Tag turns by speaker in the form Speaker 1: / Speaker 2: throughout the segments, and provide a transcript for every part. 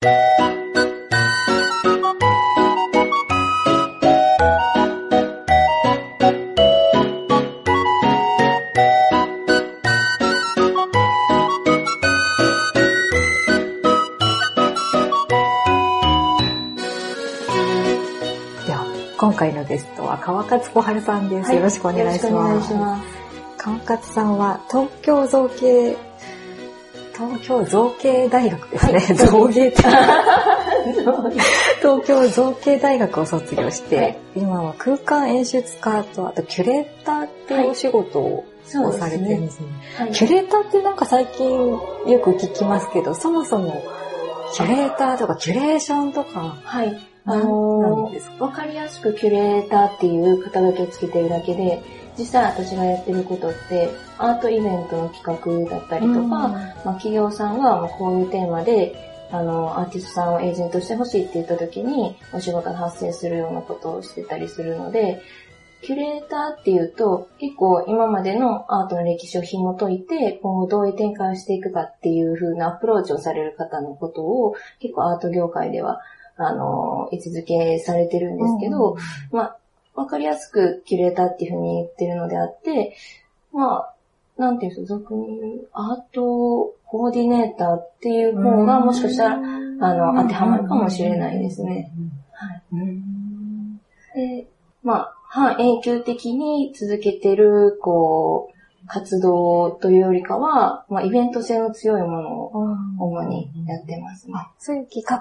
Speaker 1: では、今回のゲストは川勝小春さんです。よろしくお願いし
Speaker 2: よろしくお願
Speaker 1: ます。
Speaker 2: いします。
Speaker 1: 川勝さんは東京造形、東京造形大学ですね。
Speaker 2: はい
Speaker 1: 造形って東京造形大学を卒業して、
Speaker 2: はい
Speaker 1: 今は空間演出家と、あとキュレーターっていうお仕事を、されてるん
Speaker 2: ね。
Speaker 1: ですね。
Speaker 2: はい
Speaker 1: キュレーターってなんか最近よく聞きますけど、そもそもキュレーターとかキュレーションとか、
Speaker 2: はい。あのー、わかりやすくキュレーターっていう肩書きをつけてるだけで、実際私がやってることって、アートイベントの企画だったりとか、まあ、企業さんがもうこういうテーマで、あの、アーティストさんをエージェントしてほしいって言った時に、お仕事が発生するようなことをしてたりするので、キュレーターっていうと、結構今までのアートの歴史を紐解いて、今後どういう展開をしていくかっていう風なアプローチをされる方のことを、結構アート業界では、あの、位置づけされてるんですけど、まあ、わかりやすくキュレーターっていう風に言ってるのであって、まあ、なんていうんですか、俗に言うアートコーディネーターっていう方がもしかしたら、あの、当てはまるかもしれないですね。はい。
Speaker 1: うん。
Speaker 2: で、まあ、半永久的に続けてる、こう、活動というよりかは、まあ、イベント性の強いものを主にやってますね。
Speaker 1: あそういう企画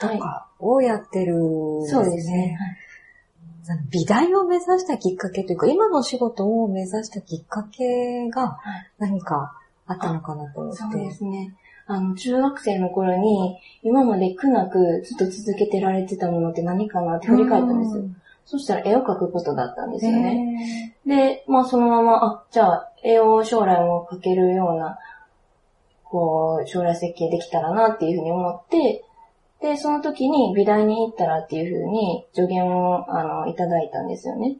Speaker 1: とかをやってるんですね。
Speaker 2: そうですね。
Speaker 1: その美大を目指したきっかけというか、今の仕事を目指したきっかけが何かあったのかなと思って。
Speaker 2: そうですね。あの、中学生の頃に、今まで苦なくずっと続けてられてたものって何かなって振り返ったんですよ。そしたら絵を描くことだったんですよね。で、まあそのまま、あ、じゃあ、絵を将来も描けるような、こう、将来設計できたらなっていうふうに思って、で、その時に美大に行ったらっていうふうに助言を、あの、いただいたんですよね。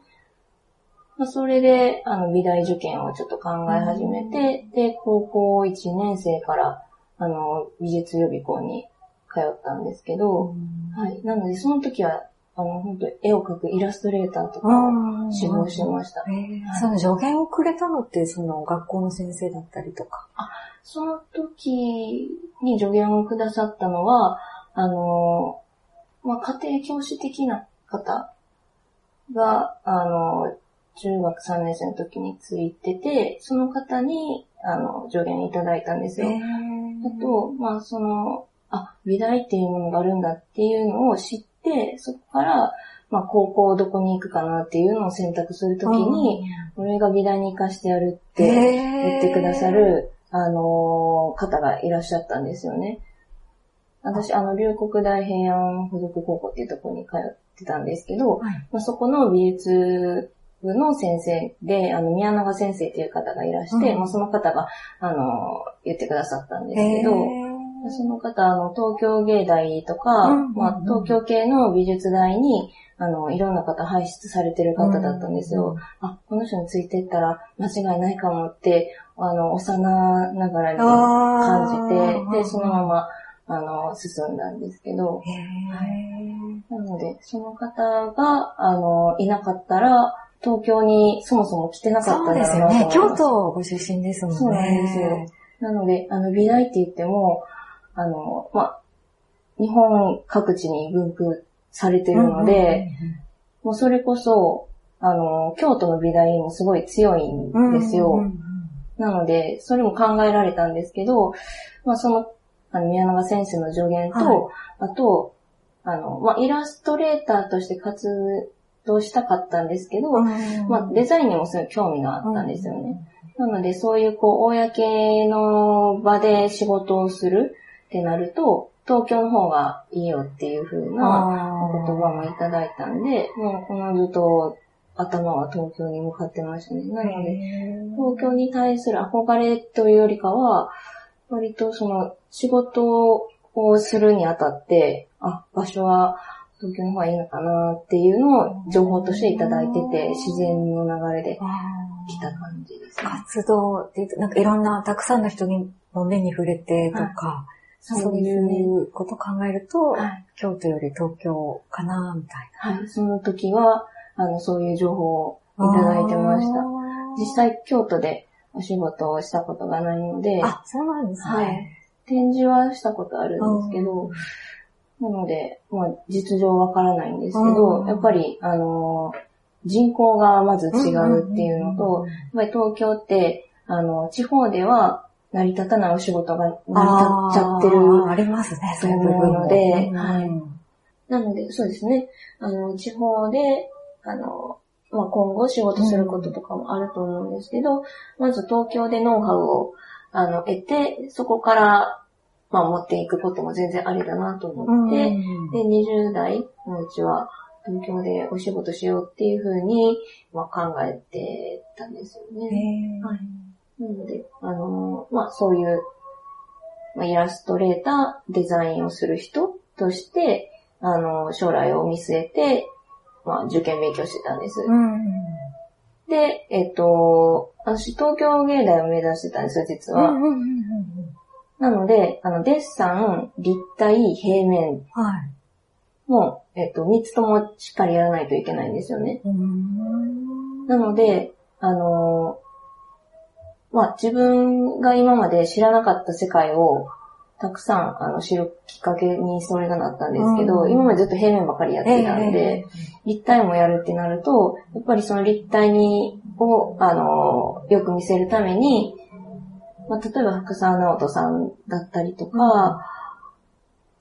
Speaker 2: まあ、それで、あの、美大受験をちょっと考え始めて、で、高校1年生から、あの、美術予備校に通ったんですけど、はい。なので、その時は、あの、本当絵を描くイラストレーターとかを志望してました。
Speaker 1: その助言をくれたのって、その学校の先生だったりとか？
Speaker 2: その時に助言をくださったのは、あの、まあ、家庭教師的な方が、あの、中学3年生の時についてて、その方に、あの、助言いただいたんですよ。あと、まあ、その、あ、美大っていうものがあるんだっていうのを知って、そこから、まあ、高校どこに行くかなっていうのを選択するときに、俺が美大に行かしてやるって言ってくださる、あのー方がいらっしゃったんですよね。私、あの、龍谷大平安附属高校っていうところに通ってたんですけど、
Speaker 1: はい。
Speaker 2: まあ、そこの美術部の先生で、あの、宮永先生っていう方がいらして、
Speaker 1: うん
Speaker 2: まあ、その方が、あのー言ってくださったんですけど、その方、あの、東京芸大とか、
Speaker 1: うんうんうん
Speaker 2: まあ、東京系の美術大に、あの、いろんな方輩出されてる方だったんですよ。あ、この人についてったら間違いないかもって、あの、幼ながらに感じて、で、そのまま、あの、進んだんですけど、
Speaker 1: へー
Speaker 2: なので、その方が、あの、いなかったら、東京にそもそも来てなかった
Speaker 1: ですよね。京都ご出身ですもんね。
Speaker 2: そうなんですよ。なので、あの、美大って言っても、あの、まあ、日本各地に分布されてるので、もうそれこそ、あの、京都の美大もすごい強いんですよ。なので、それも考えられたんですけど、まあ、その、あの、宮永先生の助言と、
Speaker 1: は
Speaker 2: あと、あの、まあ、イラストレーターとして活動したかったんですけど、まあ、デザインにもすごい興味があったんですよね。なので、そういう、こう、公の場で仕事をするってなると、東京の方がいいよっていう風なお言葉もいただいたんで、もう、このずっと頭は東京に向かってましたね。なので、東京に対する憧れというよりかは、割とその仕事をするにあたって、あ、場所は東京の方がいいのかなっていうのを情報としていただいてて、自然の流れで来た感じですね。
Speaker 1: 活動って言うと、なんかいろんな、たくさんの人にの目に触れてとか、そういうことを考えると、
Speaker 2: はい。
Speaker 1: 京都より東京かな、みたい
Speaker 2: はい。その時は、あの、そういう情報をい
Speaker 1: な。
Speaker 2: ただいてました。
Speaker 1: た
Speaker 2: 実際、京都でお仕事をしたことがないので、
Speaker 1: あ、そうなんですね。
Speaker 2: はい。展示はしたことあるんですけど、なので、まあ、実情わからないんですけど、
Speaker 1: うん。
Speaker 2: やっぱり、あのー人口がまず違うっていうのと、やっぱり東京って、あの、地方では成り立たないお仕事が成り立っちゃってる
Speaker 1: ありますね、そういう部分も。
Speaker 2: ので
Speaker 1: うん。
Speaker 2: はいなので、そうですね。あの、地方で、あの、まあ、今後仕事することとかもあると思うんですけど、まず東京でノウハウを、あの、得て、そこから、まあ、持っていくことも全然ありだなと思って、
Speaker 1: うん。
Speaker 2: で、20代のうちは、東京でお仕事しようっていうふうに、まあ、考えてたんですよ
Speaker 1: へ
Speaker 2: ね。
Speaker 1: ー。
Speaker 2: はい。なので、あの、まあ、そういう、まあ、イラストレーター、デザインをする人として、あの、将来を見据えて、まあ、受験勉強してたんです。
Speaker 1: うん。
Speaker 2: で、えっと、私、東京芸大を目指してたんですよ、実は。なので、あの、デッサン、立体、平面
Speaker 1: はい。
Speaker 2: も、えっと、3つともしっかりやらないといけないんですよね。なので、あのまあ、自分が今まで知らなかった世界をたくさんあの知るきっかけにそれがなったんですけど、
Speaker 1: うん。
Speaker 2: 今までずっと平面ばかりやってたんで、立体もやるってなると、やっぱりその立体に、を、あのよく見せるために、まあ、例えば福沢直人さんだったりとか、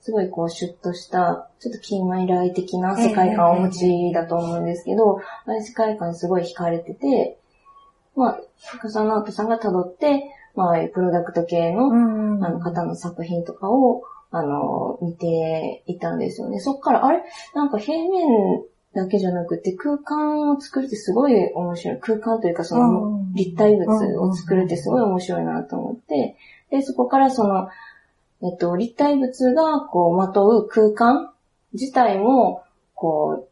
Speaker 2: すごいこうシュッとした、ちょっと近未来的な世界観をお持ちだと思うんですけど、あれ世界観すごい惹かれてて、まあ、福沢直人さんが辿って、まあ、ああいうプロダクト系の、
Speaker 1: うん
Speaker 2: あの方の作品とかを、あの、見ていたんですよね。そっから、あれ？なんか平面だけじゃなくて空間を作るってすごい面白い。空間というかその
Speaker 1: うん
Speaker 2: 立体物を作るってすごい面白いなと思って、で、そこからその、えっと、立体物がこうまとう空間自体も、こう、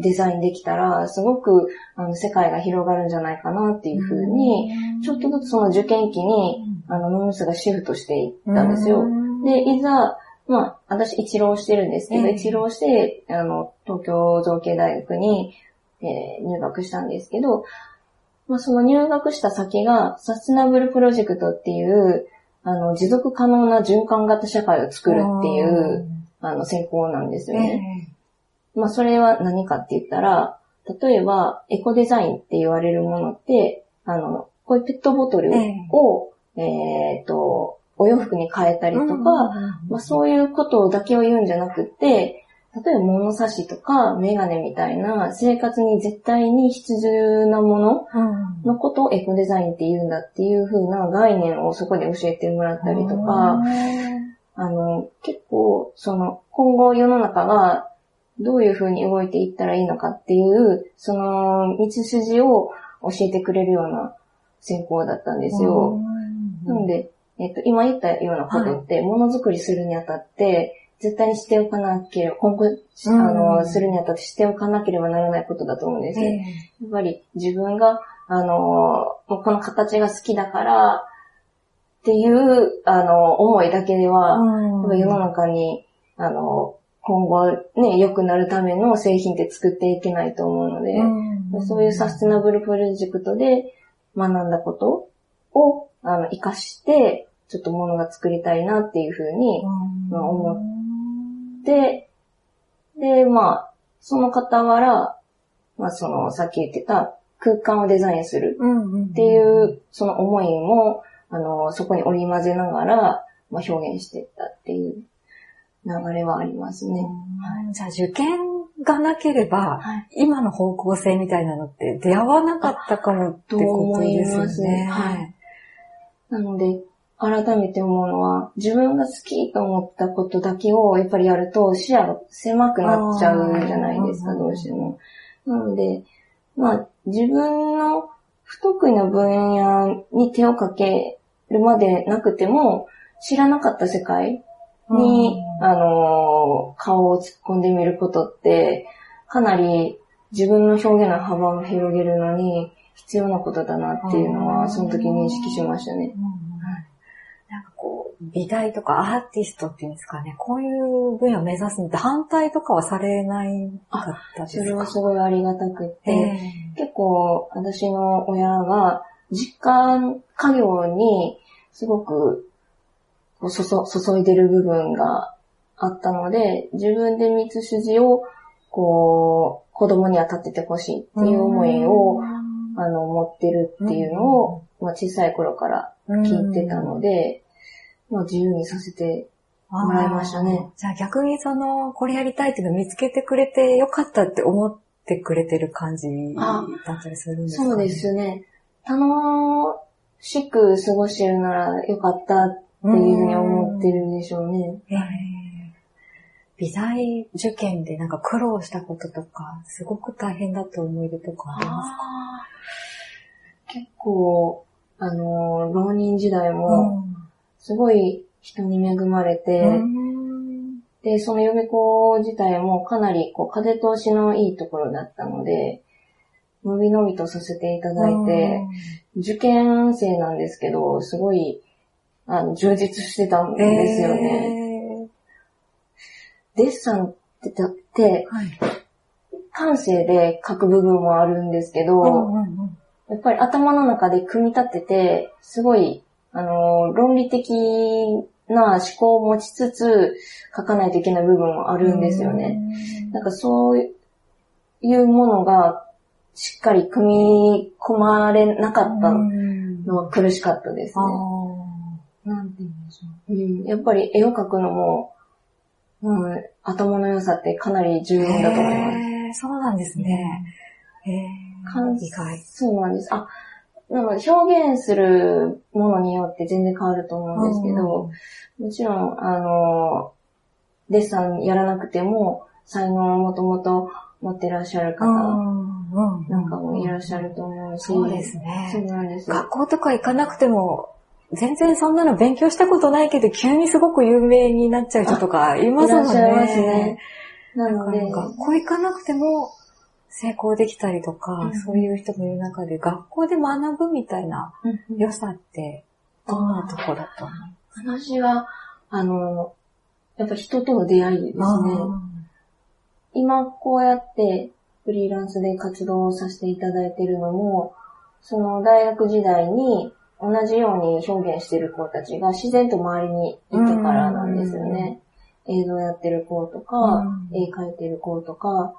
Speaker 2: デザインできたら、すごくあの世界が広がるんじゃないかなっていうふうに、ちょっとずつその受験期に、あの、ノームスがシフトしていったんですよ。で、いざ、まあ、私一浪してるんですけど、
Speaker 1: ええ。
Speaker 2: 一浪して、あの、東京造形大学に、えー入学したんですけど、まあ、その入学した先が、サステナブルプロジェクトっていう、あの、持続可能な循環型社会を作るっていう、あの、専攻なんです
Speaker 1: え
Speaker 2: よね。まあ、それは何かって言ったら、例えば、エコデザインって言われるものって、あの、こういうペットボトルを、えっ、と、お洋服に変えたりとか、まあ、そういうことだけを言うんじゃなくて、例えば物差しとかメガネみたいな生活に絶対に必需なもののことをエコデザインって言うんだっていう風な概念をそこで教えてもらったりとか、あの、結構、その、今後世の中がどういう風に動いていったらいいのかっていう、その、道筋を教えてくれるような専攻だったんですよ。なので、えっと、今言ったようなことって、ものづくりするにあたって、絶対にしておかなければ、今後、あの、するにあたってしておかなければならないことだと思うんです。よ。やっぱり自分が、あの、この形が好きだから、っていう、あの、思いだけでは、世の中に、あの、今後ね、良くなるための製品って作っていけないと思うので、そういうサステナブルプロジェクトで学んだことを、あの、活かして、ちょっとものが作りたいなっていうふうにまあ思って、で、まあ、その傍ら、まあその、さっき言ってた空間をデザインするっていう、その思いも、あの、そこに織り交ぜながら、まあ表現していったっていう流れはありますね。
Speaker 1: じゃあ受験がなければ、
Speaker 2: はい
Speaker 1: 今の方向性みたいなのって出会わなかったかもってことですよ
Speaker 2: と思います
Speaker 1: ね。
Speaker 2: はいなので、改めて思うのは、自分が好きと思ったことだけをやっぱりやると視野が狭くなっちゃうじゃないですか、どうしても。なので、まあ、自分の不得意な分野に手をかけるまでなくても、知らなかった世界に、
Speaker 1: うん。
Speaker 2: あのー顔を突っ込んでみることって、かなり自分の表現の幅を広げるのに必要なことだなっていうのは、
Speaker 1: うん。
Speaker 2: その時認識しましたね。
Speaker 1: なんかこう、美大とかアーティストっていうんですかね、こういう分野を目指すのって反対とかはされないかったですか？
Speaker 2: それはすごいありがたくって、
Speaker 1: え
Speaker 2: 結構私の親が実家家業にすごくこう注注いでる部分があったので、自分で道筋をこう子供には立ててほしいっていう思いを、あの持ってるっていうのを、まあ、小さい頃から聞いてたので、まあ、自由にさせてもらいましたね。
Speaker 1: じゃあ逆にその、これやりたいっていうのを見つけてくれてよかったって思ってくれてる感じだったりするんですか、ね、
Speaker 2: そうですね。楽しく過ごしてるならよかったっていうふうに思ってるんでしょうね。
Speaker 1: えー美大受験でなんか苦労したこととか、すごく大変だった思い出とかありますか？
Speaker 2: 結構、あの、浪人時代も、すごい人に恵まれて、
Speaker 1: うん。
Speaker 2: で、その予備校自体もかなりこう風通しのいいところだったので、のびのびとさせていただいて、受験生なんですけど、すごい、あの、充実してたんですよね。
Speaker 1: えー
Speaker 2: デッサンってだって、
Speaker 1: はい。
Speaker 2: 感性で書く部分もあるんですけど、
Speaker 1: うんうんうん
Speaker 2: やっぱり頭の中で組み立てて、すごい、あの、論理的な思考を持ちつつ、書かないといけない部分もあるんですよね。。なんかそういうものが、しっかり組み込まれなかった
Speaker 1: うん
Speaker 2: のは苦しかったです
Speaker 1: あ
Speaker 2: ね。
Speaker 1: ーなんて言うんでしょう。
Speaker 2: うん、やっぱり絵を描くのも、うん、頭の良さってかなり重要だと思います。
Speaker 1: そうなんですね。へー
Speaker 2: 感
Speaker 1: 意外。
Speaker 2: そうなんです。あ、なので表現するものによって全然変わると思うんですけど、もちろん、あの、デッサンやらなくても、才能をもともと持ってらっしゃる方
Speaker 1: うん
Speaker 2: なんかもいらっしゃると思うし、
Speaker 1: そうです
Speaker 2: そう
Speaker 1: ね。
Speaker 2: なんです。
Speaker 1: 学校とか行かなくても、全然そんなの勉強したことないけど、急にすごく有名になっちゃう人とかいますもんね。
Speaker 2: いらっしゃいますね。なので、
Speaker 1: なんか学校行かなくても成功できたりとか、
Speaker 2: うん
Speaker 1: そういう人もいる中で、学校で学ぶみたいな
Speaker 2: うん
Speaker 1: 良さって、どんなとこだと思う
Speaker 2: 私は、あの、やっぱ人との出会いですね。今こうやってフリーランスで活動をさせていただいているのも、その大学時代に同じように表現している子たちが自然と周りにいてからなんですよね。映像やってる子とか、
Speaker 1: うん
Speaker 2: 絵描いてる子とか、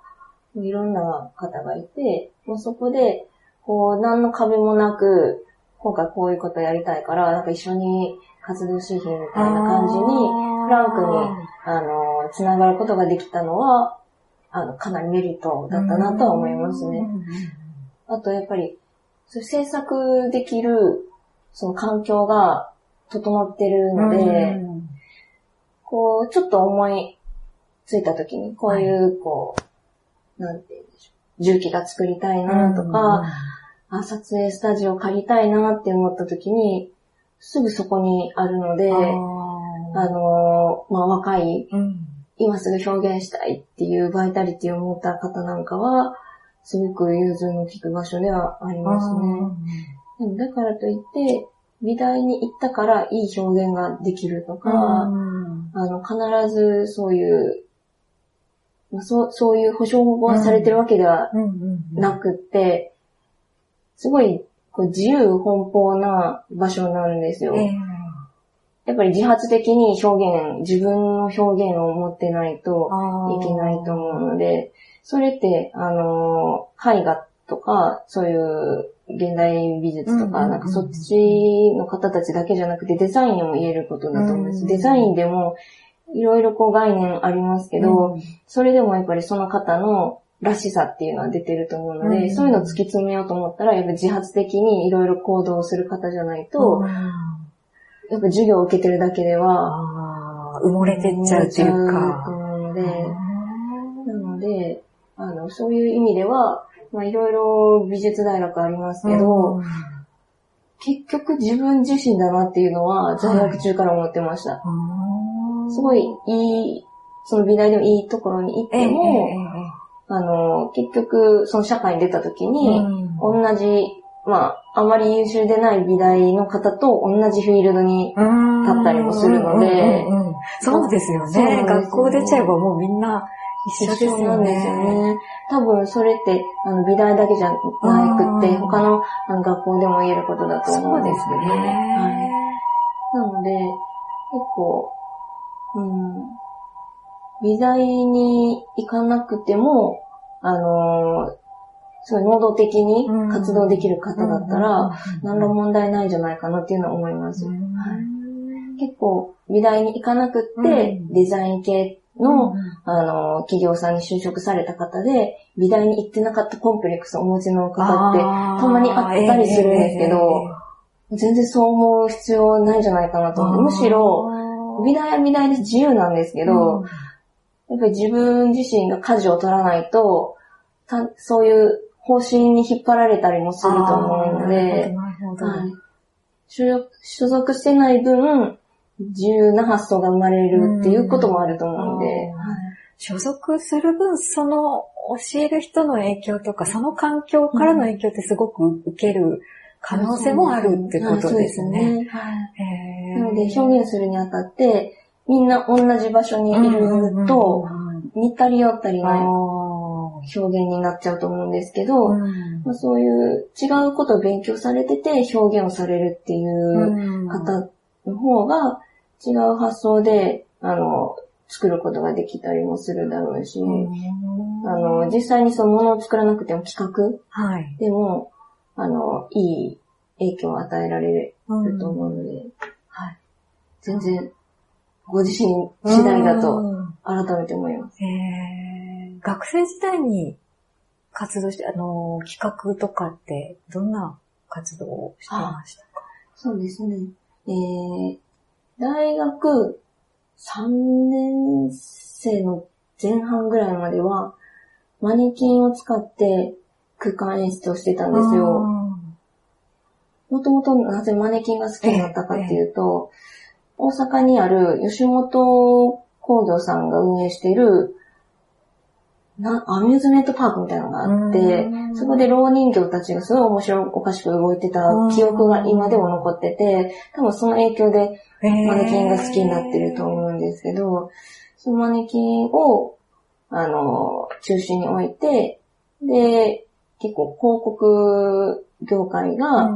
Speaker 2: いろんな方がいて、もうそこで、こう、何の壁もなく、今回こういうことやりたいから、なんか一緒に活動しひんみたいな感じに、フランクに、あの、つながることができたのは、あの、かなりメリットだったなとは思いますね。あと、やっぱり、制作できる、その環境が整ってるので、こう、ちょっと思いついた時に、こういう、こう、なんて言うんでしょう。重機が作りたいなとか、あ、撮影スタジオ借りたいなって思った時に、すぐそこにあるので、あの、まあ、若い、今すぐ表現したいっていうバイタリティを持った方なんかは、すごく融通の利く場所ではありますね。でもだからといって、美大に行ったからいい表現ができるとか、あの、必ずそういう、まあ、そう、そういう保証はされてるわけではなくって、すごいこう自由奔放な場所なんですよ。やっぱり自発的に表現、自分の表現を持ってないといけないと思うので、それって、あの、絵画とか、そういう現代美術とか、なんかそっちの方たちだけじゃなくてデザインにも言えることだと思うんです。
Speaker 1: うん。
Speaker 2: デザインでもいろいろこう概念ありますけど、それでもやっぱりその方のらしさっていうのは出てると思うので、
Speaker 1: うん
Speaker 2: そういうのを突き詰めようと思ったら、やっぱ自発的にいろいろ行動する方じゃないと、やっぱ授業を受けてるだけでは、
Speaker 1: 埋もれてっちゃうっていうか。
Speaker 2: なので、あの、そういう意味では、まあいろいろ美術大学ありますけど、結局自分自身だなっていうのは在学中から思ってました。すごいいい、その美大でもいいところに行っても、あの、結局その社会に出た時に、同じまあ、あまり優秀でない美大の方と同じフィールドに立ったりもするので、
Speaker 1: そうですよね。学校出ちゃえばもうみんな一緒ですよね。なんですよね。
Speaker 2: 多分それって、あの、美大だけじゃなくて、他のあの学校でも言えることだと思うんですけどね。はい、なので、結構、うん、美大に行かなくても、あのすごい能動的に活動できる方だったら、何ら問題ないんじゃないかなっていうのは思います。はい、結構、美大に行かなくって、デザイン系の、あの、企業さんに就職された方で、美大に行ってなかったコンプレックスをお持ちの方って、たまにあったりするんですけど、全然そう思う必要ないんじゃないかなと思って、むしろ、美大は美大で自由なんですけど、やっぱり自分自身が舵を取らないと、そういう方針に引っ張られたりもすると思うので、所属してない分、自由な発想が生まれるっていうこともあると思うので、
Speaker 1: 所属する分、その教える人の影響とか、その環境からの影響ってすごく受ける可能性もあるってことですね。
Speaker 2: なので表現するにあたって、みんな同じ場所にいると、似たり寄ったりの表現になっちゃうと思うんですけど、うん、まあ、そういう違うことを勉強されてて表現をされるっていう方の方が違う発想で、あの、作ることができたりもするだろうし、うん、あの、実際にそのものを作らなくても企画でも、はい、あの、いい影響を与えられると思うので、うん、はい。全然、ご自身次第だと改めて思います。
Speaker 1: 学生時代に活動して、あの、企画とかってどんな活動をしてましたか？
Speaker 2: そうですね。えー、大学3年生の前半ぐらいまでは、マネキンを使って空間演出をしてたんですよ。もともとなぜマネキンが好きになったかっていうと、大阪にある吉本工業さんが運営しているな、アミューズメントパークみたいなのがあって、そこで老人形たちがすごい面白おかしく動いてた記憶が今でも残ってて、多分その影響でマネキンが好きになってると思うんですけど、そのマネキンを、あの、中心に置いて、で、結構広告業界が、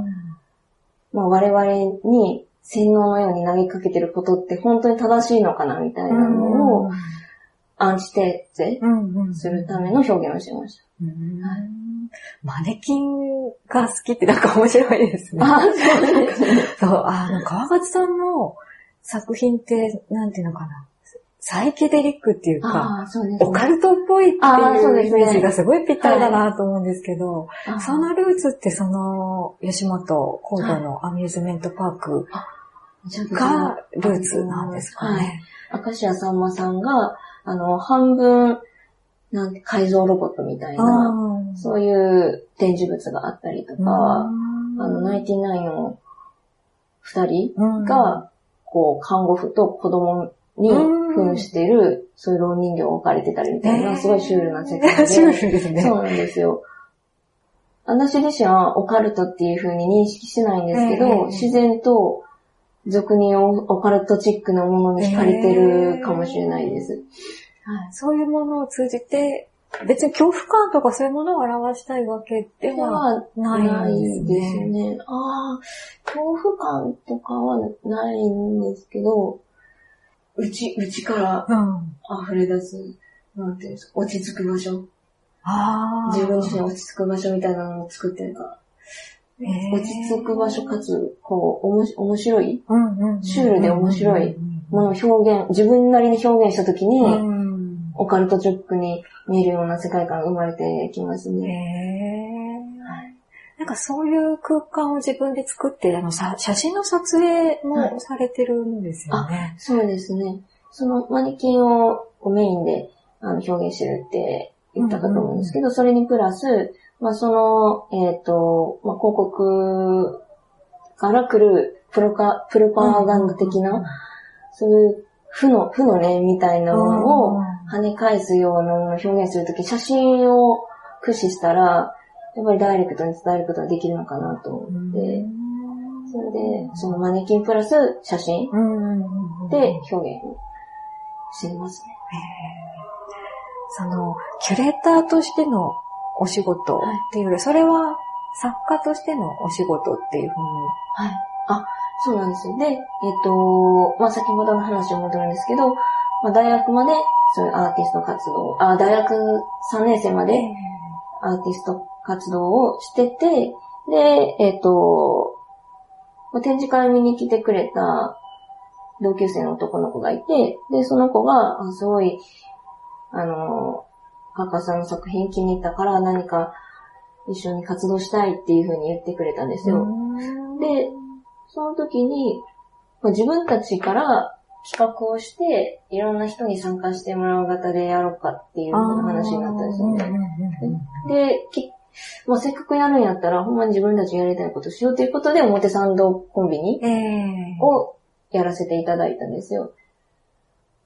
Speaker 2: まあ我々に洗脳のように投げかけてることって本当に正しいのかなみたいなのを、アンチテーゼするための表現をしました。
Speaker 1: マネキンが好きってなんか面白いですね。あ、そうですね。そう、あの、川勝さんの作品って、なんていうのかな。サイケデリックっていうか、うね、オカルトっぽいっていうイメージがすごいぴったりだなと思うんですけど、はい、そのルーツってその、吉本コードのアミューズメントパークがルーツなんですかね。
Speaker 2: はい、明石家さんまさんが、あの、半分、なんて改造ロボットみたいな、そういう展示物があったりとか、あの、ナインティナインの二人が、こう、看護婦と子供に扮している、そういう老人形を置かれてたりみたいな、すごいシュールな世界で。
Speaker 1: シュールですね。
Speaker 2: そうなんですよ。私自身はオカルトっていう風に認識しないんですけど、自然と俗にオカルトチックなものに惹かれてるかもしれないです。
Speaker 1: はい、そういうものを通じて、別に恐怖感とかそういうものを表したいわけではないですね。ですね。
Speaker 2: ああ、恐怖感とかはないんですけど、うち、うちから溢れ出す、うん、なんていうんですか、落ち着く場所。あ自分自身落ち着く場所みたいなのを作ってるから。落ち着く場所かつ、こう、おもし面白い、シュールで面白い。ものを表現、自分なりに表現したときに、オカルトチョックに見えるような世界観が生まれてきますね。
Speaker 1: なんかそういう空間を自分で作って、あのさ、写真の撮影もされてるんですよね。
Speaker 2: あ、そうですね。そのマネキンをメインであの表現してるって言ったかと思うんですけど、それにプラス、まあ、その、えっ、ー、と、まあ、広告から来るプロカ、プロパガンダ的な、そういう負の、負の念みたいなものを跳ね返すようなものを表現するとき、写真を駆使したら、やっぱりダイレクトに伝えることができるのかなと思って、それで、そのマネキンプラス写真で表現していますね。
Speaker 1: その、キュレーターとしてのお仕事っていうより、それは作家としてのお仕事っていうふうに。
Speaker 2: はい。あ、そうなんですよ。で、えっ、と、まあ、先ほどの話を戻るんですけど、まあ、大学までそういうアーティスト活動、あ、大学3年生までアーティスト活動をしてて、で、えっ、と、まあ展示会見に来てくれた同級生の男の子がいて、で、その子が、あすごい、あの、カカさんの作品気に入ったから何か一緒に活動したいっていう風に言ってくれたんですよ。で、その時に、まあ自分たちから企画をして、いろんな人に参加してもらう型でやろうかっていう話になったんですよね。で、きもうせっかくやるんやったら、ほんまに自分たちやりたいことしようということで、表参道コンビニ
Speaker 1: ええ
Speaker 2: をやらせていただいたんですよ。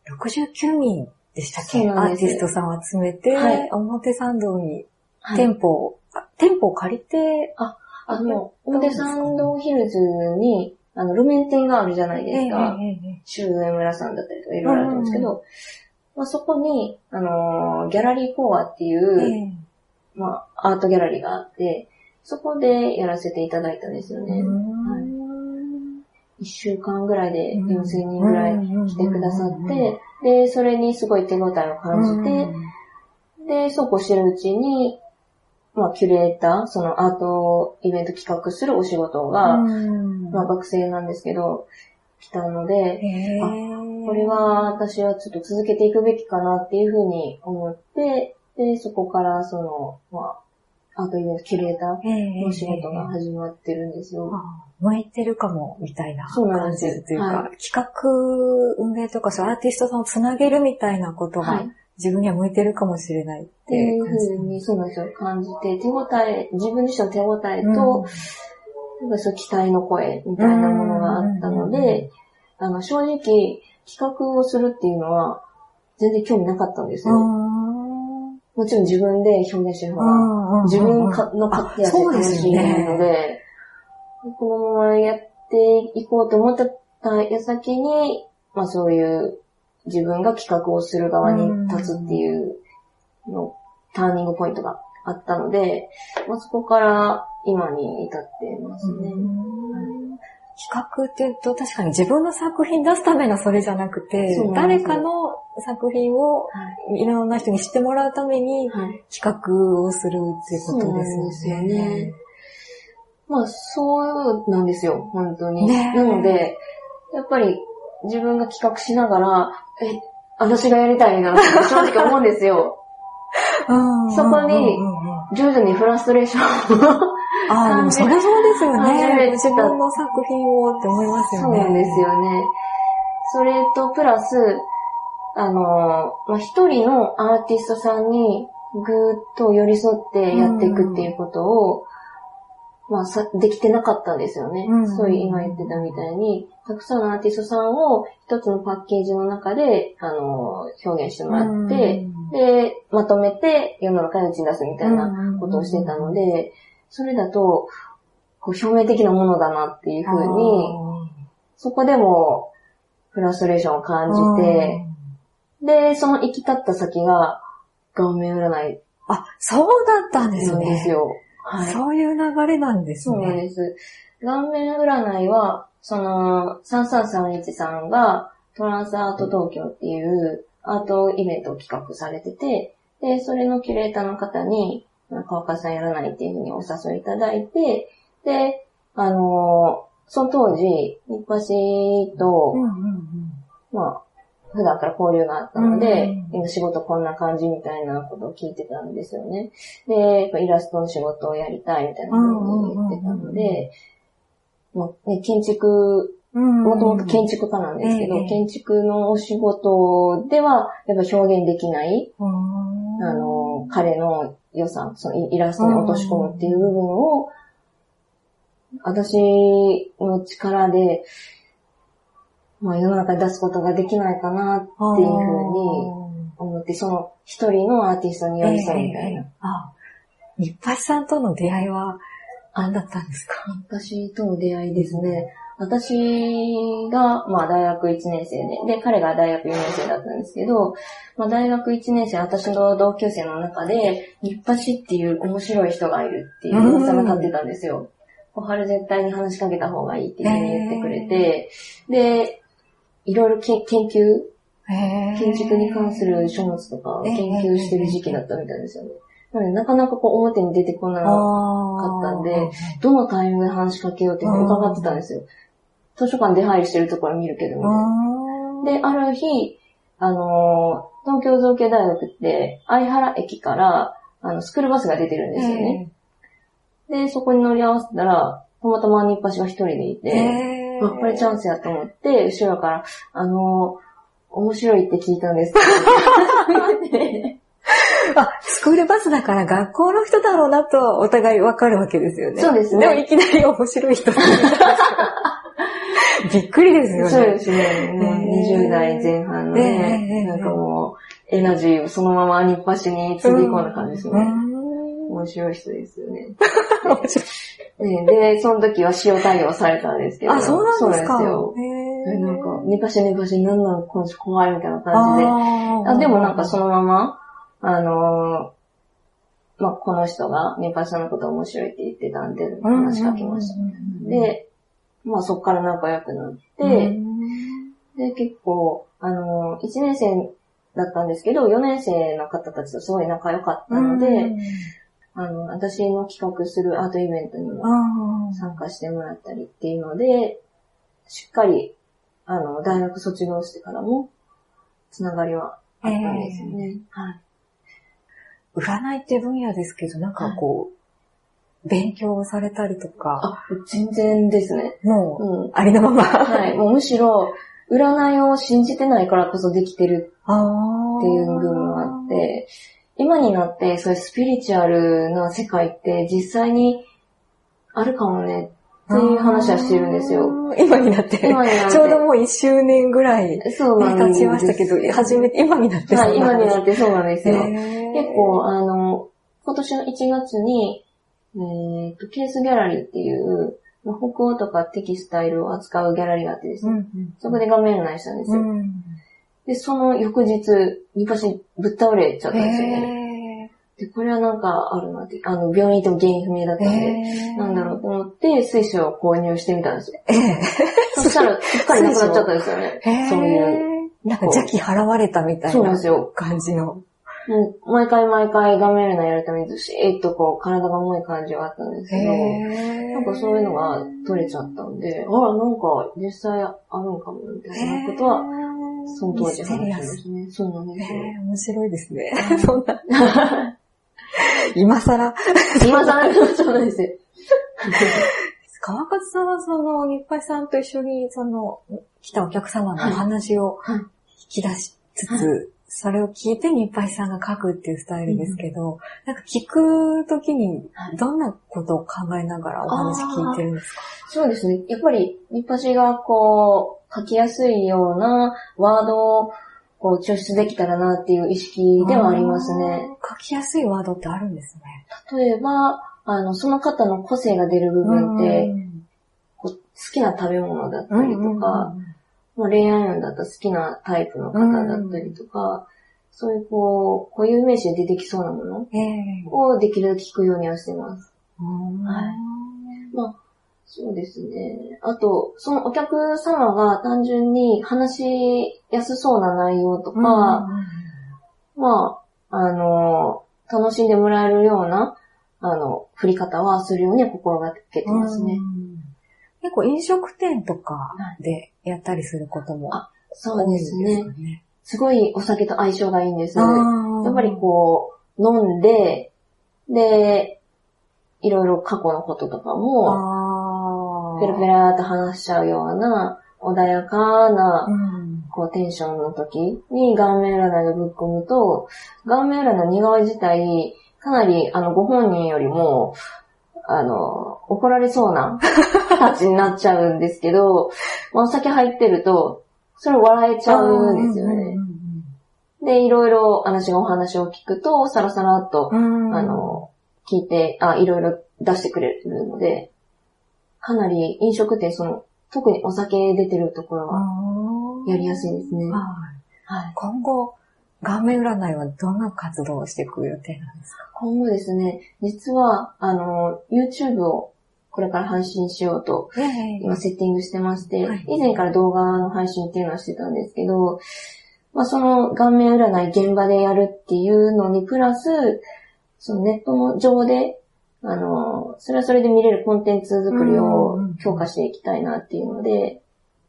Speaker 1: 69人でしたっけ？アーティストさんを集めて、
Speaker 2: はい。
Speaker 1: 表参道に
Speaker 2: はい。
Speaker 1: 店舗を、あ店舗を借りて、
Speaker 2: あの、表参道ヒルズに、あの、路面店があるじゃないですか。
Speaker 1: ええええ
Speaker 2: シュー上村さんだったりとかいろいろあるんですけど、まあ、そこに、あのーギャラリーコアっていう、
Speaker 1: ええ。
Speaker 2: まあ、アートギャラリーがあって、そこでやらせていただいたんですよね。
Speaker 1: うん。
Speaker 2: 一週間ぐらいで
Speaker 1: うん。
Speaker 2: 4000人ぐらい来てくださって、で、それにすごい手応えを感じて、で、そうこうしてるうちに、まあ、キュレーター、そのアートイベント企画するお仕事が、
Speaker 1: うん。
Speaker 2: まあ、学生なんですけど、来たので、
Speaker 1: へえ
Speaker 2: これは私はちょっと続けていくべきかなっていうふうに思って、で、そこからその、まあ、アートイベント、キュレータ
Speaker 1: ええ
Speaker 2: ーの仕事が始まってるんですよ。
Speaker 1: あ向いてるかも、みたいな感じ
Speaker 2: です。
Speaker 1: というか、
Speaker 2: は
Speaker 1: 企画運営とか、そうアーティストさんをつなげるみたいなことが、
Speaker 2: はい。
Speaker 1: 自分には向いてるかもしれないっ
Speaker 2: っていう
Speaker 1: 感じ
Speaker 2: ふうに、そうなんですよ、感じて、手応え、自分自身の手応えと、
Speaker 1: うん。
Speaker 2: なんかそう期待の声みたいなものがあったので、あの、正直、企画をするっていうのは、全然興味なかったんですよ。
Speaker 1: うん
Speaker 2: もちろん自分で表現してる方が、自分かの勝手やって
Speaker 1: そうで
Speaker 2: 楽しいので、このままやっていこうと思った矢先に、まあそういう自分が企画をする側に立つっていうの、ターニングポイントがあったので、まあそこから今に至ってますね。
Speaker 1: 企画って言うと確かに自分の作品出すためのそれじゃなくて誰かの作品を
Speaker 2: はい
Speaker 1: ろんな人に知ってもらうために
Speaker 2: はい。
Speaker 1: 企画をするっていうことですよね。
Speaker 2: そうなんですよねまあそうなんですよ、本当に。
Speaker 1: ねえ
Speaker 2: なので、やっぱり自分が企画しながら、え、私がやりたいなって正直思うんですよ。
Speaker 1: うん
Speaker 2: そこに徐々にフラストレーションを
Speaker 1: ああ、でもそれはそうですよね。
Speaker 2: て
Speaker 1: 自分の作品をって思いますよね。
Speaker 2: そうなんですよね。それとプラス、あの、まあ、一人のアーティストさんにぐーっと寄り添ってやっていくっていうことを、まあ、さ、できてなかったんですよね。
Speaker 1: うん
Speaker 2: そういう今言ってたみたいに、たくさんのアーティストさんを一つのパッケージの中で、あの、表現してもらって、で、まとめて世の中に打ち出すみたいなことをしてたので、それだと、こう表面的なものだなっていうふうに、そこでもフラストレーションを感じて、で、その行き立った先が顔面占い
Speaker 1: あ、そうだったんです
Speaker 2: なん
Speaker 1: ね。
Speaker 2: ですよ。はい。
Speaker 1: そういう流れなんです
Speaker 2: そう。です。顔面占いは、その、3331さんがトランスアート東京っていうアートイベントを企画されてて、で、それのキュレーターの方に、川川さんやらないっていうふうにお誘いいただいて、で、あのーその当時、日橋と、
Speaker 1: うんうんうん。
Speaker 2: まあ、普段から交流があったので、
Speaker 1: うん
Speaker 2: 今仕事こんな感じみたいなことを聞いてたんですよね。で、やっぱイラストの仕事をやりたいみたいなことを言ってたので、もうね、建築、
Speaker 1: うん
Speaker 2: もともと建築家なんですけど、
Speaker 1: ええ。
Speaker 2: 建築のお仕事では、やっぱ表現できない、
Speaker 1: うん
Speaker 2: あの、彼の良さ、そのイイラストに落とし込むっていう部分を、私の力で、まあ世の中に出すことができないかなっていうふうに思って、その一人のアーティストに寄り添うみたいな。
Speaker 1: あ日橋さんとの出会いは何だったんですか？
Speaker 2: 私との出会いですね。私が、まあ大学1年生で、で、彼が大学4年生だったんですけど、まあ大学1年生、私の同級生の中で、日橋っていう面白い人がいるっていう噂が立ってたんですよ。小春絶対に話しかけた方がいいっていうふうに言ってくれて、で、いろいろ研究建築に関する書物とか研究してる時期だったみたいですよね。なので、なかなかこう表に出てこなかったんで、どのタイミングで話しかけようって伺ってたんですよ。図書館出入りしてるところ見るけどで、ある日、あのー、東京造形大学って相原駅からあのスクールバスが出てるんですよね。で、そこに乗り合わせたら、たまたま日橋が一人でいて、あ、これチャンスやと思って、後ろから、あのー、面白いって聞いたんです
Speaker 1: あ、スクールバスだから学校の人だろうなとお互いわかるわけですよね。
Speaker 2: そうですね。
Speaker 1: でもいきなり面白い人 びっくりですよね。
Speaker 2: そうですね。もう20代前半のね、なんかもう、エナジーをそのまま日橋につぎ込んだ感じですね。面白い人ですよね。ねで、その時は塩対応されたんですけど。
Speaker 1: あ、そうなんですか
Speaker 2: そうなんですよ。なんか、寝かし寝かし、なんなのこの人怖いみたいな感じで。あでもなんかそのまま、あのー、まあ、この人がネパさんのこと面白いって言ってたんで、話しかけました。で、まあそっから仲良くなって、で、結構、あのー、1年生だったんですけど、4年生の方たちとすごい仲良かったので、あの、私の企画するアートイベントにも参加してもらったりっていうので、しっかり、あの、大学卒業してからも、つながりはあったんですよね。はい。
Speaker 1: 占いって分野ですけど、なんかこう、勉強されたりとか。
Speaker 2: あ、全然ですね。
Speaker 1: もう、うん、ありのまま。
Speaker 2: はい。もうむしろ、占いを信じてないからこそできてるっていう部分があって、今になってそういうスピリチュアルな世界って実際にあるかもねっていう話はしてるんですよ。
Speaker 1: 今になって。今になって。ちょうどもう1周年ぐらい、
Speaker 2: そう
Speaker 1: 経ちましたけど、初めて、今になって
Speaker 2: はい、今になってそうなんですよ。結構、あの、今年の1月に、えー、と、ケースギャラリーっていう、北欧とかテキスタイルを扱うギャラリーがあってですね、うんうん、そこで画面内したんですよ。うん、で、その翌日、昔ぶっ倒れちゃったんですよね。で、これはなんかあるなって、あの、病院行っても原因不明だったんで、なんだろうと思って、水晶を購入してみたんですよ。えー、そしたら、すっかりなくなっちゃったんですよね。そうい
Speaker 1: う。なんか邪気払われたみたいな感じの。
Speaker 2: もう毎回毎回画面のやるためにずしーっとこう体が重い感じがあったんですけど、なんかそういうのが取れちゃったんで、あら、なんか実際あるんかもみたいなことは、その当時話しましたね。そうなんですよ。
Speaker 1: 面白いですね。そんな。今更。
Speaker 2: 今更そうなんですよ。
Speaker 1: 川勝さんはその、日配さんと一緒に、その、来たお客様のお話を引き出しつつ、はいそれを聞いて日配さんが書くっていうスタイルですけど、うん、なんか聞くときにどんなことを考えながらお話聞いてるんですか？
Speaker 2: そうですね。やっぱり日配がこう書きやすいようなワードをこう、抽出できたらなっていう意識ではありますね。
Speaker 1: 書きやすいワードってあるんですね。
Speaker 2: 例えば、あの、その方の個性が出る部分って、好きな食べ物だったりとか、まあ、恋愛運だったら好きなタイプの方だったりとか、そういうこう、固有名詞で出てきそうなものをできるだけ聞くようにはしてます。はい。まあ、そうですね。あと、そのお客様が単純に話しやすそうな内容とか、まあ、あの、楽しんでもらえるような、あの、振り方はするように心がけてますね。
Speaker 1: 結構飲食店とかでやったりすることも、あ、
Speaker 2: そうですね。すごいお酒と相性がいいんです。やっぱりこう、飲んで、で、いろいろ過去のこととかも、ペラペラーと話しちゃうような、穏やかな、こうテンションの時に顔面占いをぶっ込むと、顔面占いの似顔絵自体、かなり、あの、ご本人よりも、あの、怒られそうなタッチになっちゃうんですけど、まあ、お酒入ってると、それ笑えちゃうんですよね。で、いろいろ私がお話を聞くと、さらさらっと、あの、聞いて、あ、いろいろ出してくれるので、かなり飲食店、その、特にお酒出てるところはやりやすいですね。
Speaker 1: はい
Speaker 2: はい。
Speaker 1: 今後、顔面占いはどんな活動をしていく予定なんですか？
Speaker 2: 今後ですね、実は、あの、YouTube をこれから配信しようと、今セッティングしてまして、
Speaker 1: はい。
Speaker 2: 以前から動画の配信っていうのはしてたんですけど、まあその顔面占い現場でやるっていうのにプラス、そのネットの上で、あの、それはそれで見れるコンテンツ作りを強化していきたいなっていうので、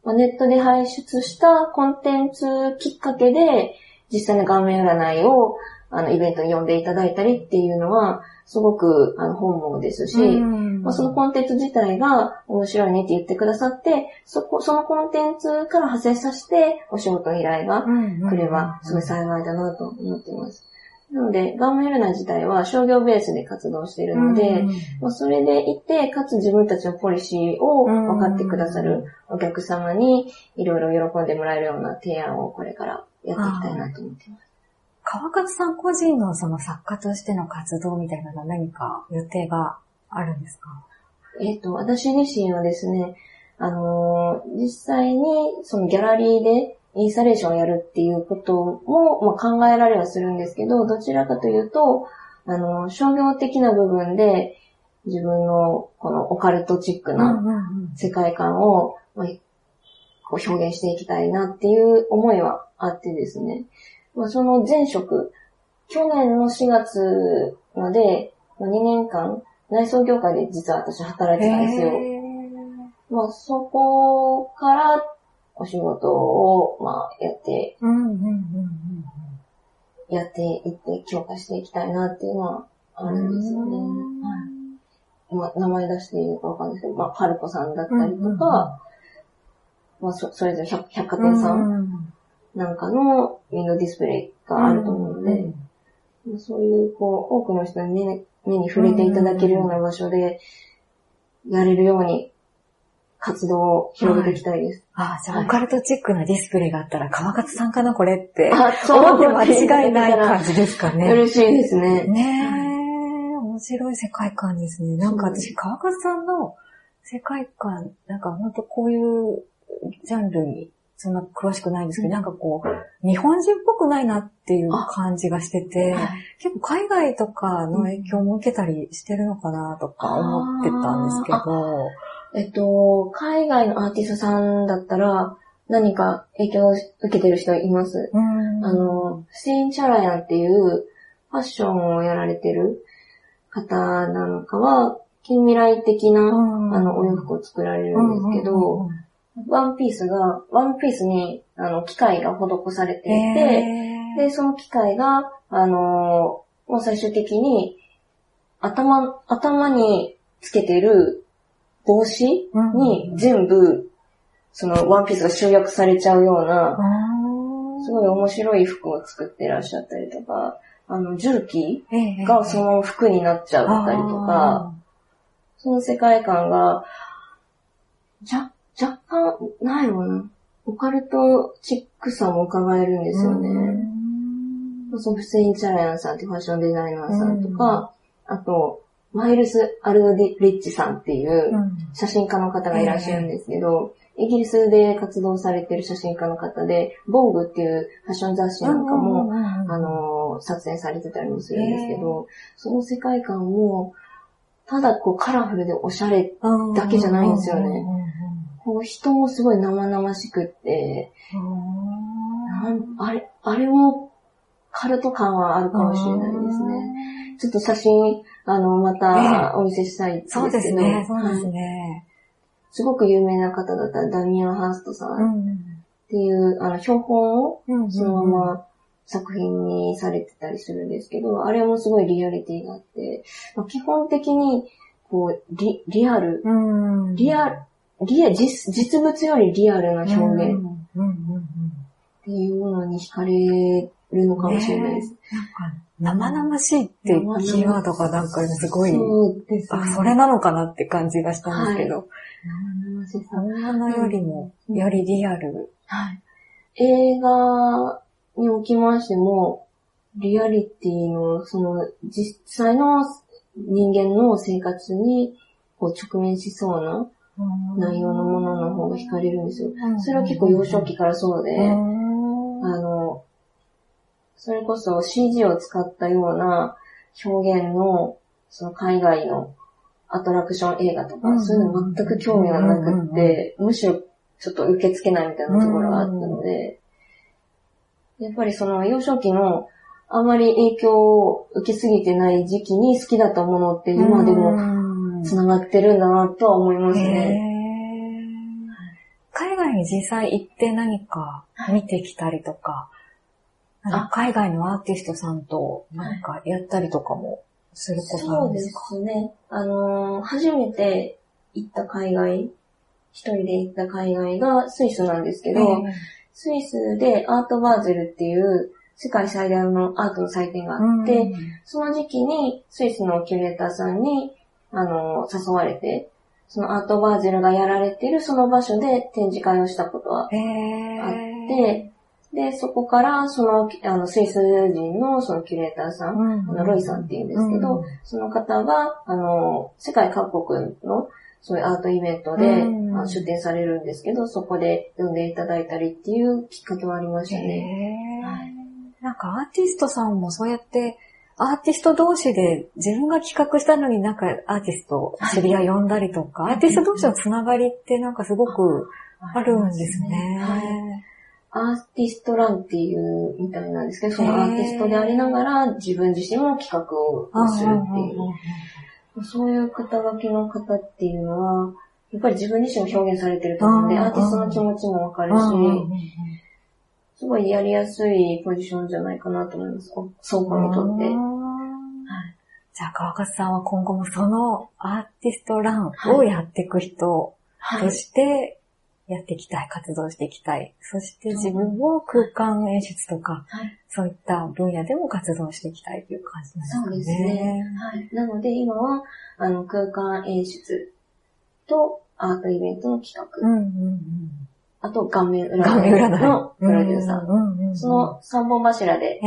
Speaker 2: まあ、ネットで排出したコンテンツきっかけで、実際の顔面占いを、あの、イベントに呼んでいただいたりっていうのは、すごく、あの、本望ですし、まあ、そのコンテンツ自体が面白いねって言ってくださって、そこ、そのコンテンツから派生させて、お仕事依頼が来れば、すごい幸いだなと思ってます。なので、顔面占い自体は商業ベースで活動しているので、まあ、それでいて、かつ自分たちのポリシーを分かってくださるお客様に、いろいろ喜んでもらえるような提案をこれからやっていきたいなと思ってます。
Speaker 1: 川勝さん個人のその作家としての活動みたいなのは何か予定があるんですか？
Speaker 2: えっ、と、私自身はですね、あのー実際にそのギャラリーでインスタレーションをやるっていうことも、まあ、考えられはするんですけど、どちらかというと、あのー商業的な部分で自分のこのオカルトチックな世界観を、まあこう表現していきたいなっていう思いはあってですね。まあ、その前職、去年の4月まで、まあ、2年間、内装業界で実は私働いてたんですよ。まあ、そこからお仕事を、まあ、やって、
Speaker 1: うんうんうんうん
Speaker 2: やっていって強化していきたいなっていうのはあるんですよね。はい。まあ、名前出していいのかわかんないですけど、まあ、パルコさんだったりとか、まあ、そ、それぞれ百百貨店さんなんかのウィンドウディスプレイがあると思うので、まあそういう、こう、多くの人に目目に触れていただけるような場所で、やれるように、活動を広げていきたいです。
Speaker 1: ああ、じゃあ、
Speaker 2: はい
Speaker 1: オカルトチックなディスプレイがあったら、川勝さんかな、これって。
Speaker 2: あ、
Speaker 1: 思って間違いない感じですかね。
Speaker 2: 嬉しいですね。
Speaker 1: ねえ、面白い世界観ですね。なんか私、川勝さんの世界観、なんか本当こういうジャンルにそんな詳しくないんですけど、なんかこう、日本人っぽくないなっていう感じがしてて、
Speaker 2: はい。
Speaker 1: 結構海外とかの影響も受けたりしてるのかなとか思ってたんですけど、
Speaker 2: えっと、海外のアーティストさんだったら、何か影響を受けてる人います？
Speaker 1: うん。
Speaker 2: あの、フセイン・チャラヤンっていうファッションをやられてる方なんかは、近未来的な、
Speaker 1: うん。
Speaker 2: あの、お洋服を作られるんですけど、ワンピースが、ワンピースに、あの、機械が施されていて、
Speaker 1: え
Speaker 2: で、その機械が、あのーもう最終的に、頭、頭につけてる帽子に全部、そのワンピースが集約されちゃうような、すごい面白い服を作ってらっしゃったりとか、あの、重機
Speaker 1: い
Speaker 2: がその服になっちゃったりとか、その世界観が、じゃ、若干、ないもな。オカルトチックさも伺えるんですよね。そのフセイン・チャラヤンさんってファッションデザイナーさんとか、あと、マイルス・アルド・リッチさんっていう写真家の方がいらっしゃるんですけど、イギリスで活動されてる写真家の方で、ボーグっていうファッション雑誌なんかも、あの、撮影されてたりもするんですけど、その世界観も、ただこうカラフルでおしゃれ、だけじゃないんですよねこう人もすごい生々しくって、あれ、あれもカルト感はあるかもしれないですね。ちょっと写真、あの、またお見せしたいですけど、
Speaker 1: そうですね、そうです
Speaker 2: はい。
Speaker 1: ね。
Speaker 2: すごく有名な方だったらダミアン・ハーストさんっていう、あの、標本をそのまま作品にされてたりするんですけど、あれもすごいリアリティがあって、まあ基本的に、こう、リ、リアル、リアル、リア、実、実物よりリアルな表現っていうものに惹かれるのかもしれないです。
Speaker 1: なんか、生々しいってキーワードがなんかすごい、
Speaker 2: そうですね。
Speaker 1: あ、それなのかなって感じがしたんですけど、
Speaker 2: 生々しさ。
Speaker 1: よりも、よりリアル。
Speaker 2: はい。映画におきましても、リアリティの、その、実際の人間の生活にこう直面しそうな内容のものの方が惹かれるんですよ。それは結構幼少期からそうで、あの、それこそ CG を使ったような表現の、その海外のアトラクション映画とか、そういうの全く興味がなくって、むしろちょっと受け付けないみたいなところがあったので、やっぱりその幼少期のあまり影響を受けすぎてない時期に好きだったものって今でも繋がってるんだなとは思いますね。
Speaker 1: 海外に実際行って何か見てきたりとか、海外のアーティストさんとなんかやったりとかもすることあるんですか？
Speaker 2: そうですね。あのー、初めて行った海外、一人で行った海外がスイスなんですけど、えー、スイスでアートバーゼルっていう世界最大のアートの祭典があって、うん、その時期にスイスのキュレーターさんに、あのー、誘われて、そのアートバーゼルがやられているその場所で展示会をしたことはあって、で、そこから、その、あの、スイス人のそのキュレーターさん、うん、あのロイさんって言うんですけど、うん、その方が、あの、世界各国のそういうアートイベントで、うん、出展されるんですけど、そこで読んでいただいたりっていうきっかけはありましたね。
Speaker 1: はい、なんかアーティストさんもそうやって、アーティスト同士で自分が企画したのになんかアーティスト知り合い呼んだりとか、はい、アーティスト同士のつながりってなんかすごくあるんですね。はい。
Speaker 2: アーティストランっていうみたいなんですけど、そのアーティストでありながら自分自身も企画をするっていう。そういう肩書きの方っていうのは、やっぱり自分自身を表現されてると思うんで、アーティストの気持ちもわかるし、すごいやりやすいポジションじゃないかなと思います。双方にとって。はい、
Speaker 1: じゃあ、川勝さんは今後もそのアーティストランをやっていく人として、やっていきたい、活動していきたい。そして自分も空間演出とか、はい、そういった分野でも活動していきたいという感じなんですね。そうですね。
Speaker 2: はい。なので今は、あの、空間演出とアートイベントの企画。うんうんうん、あと、顔面占いのプロデューサー。その3本柱で、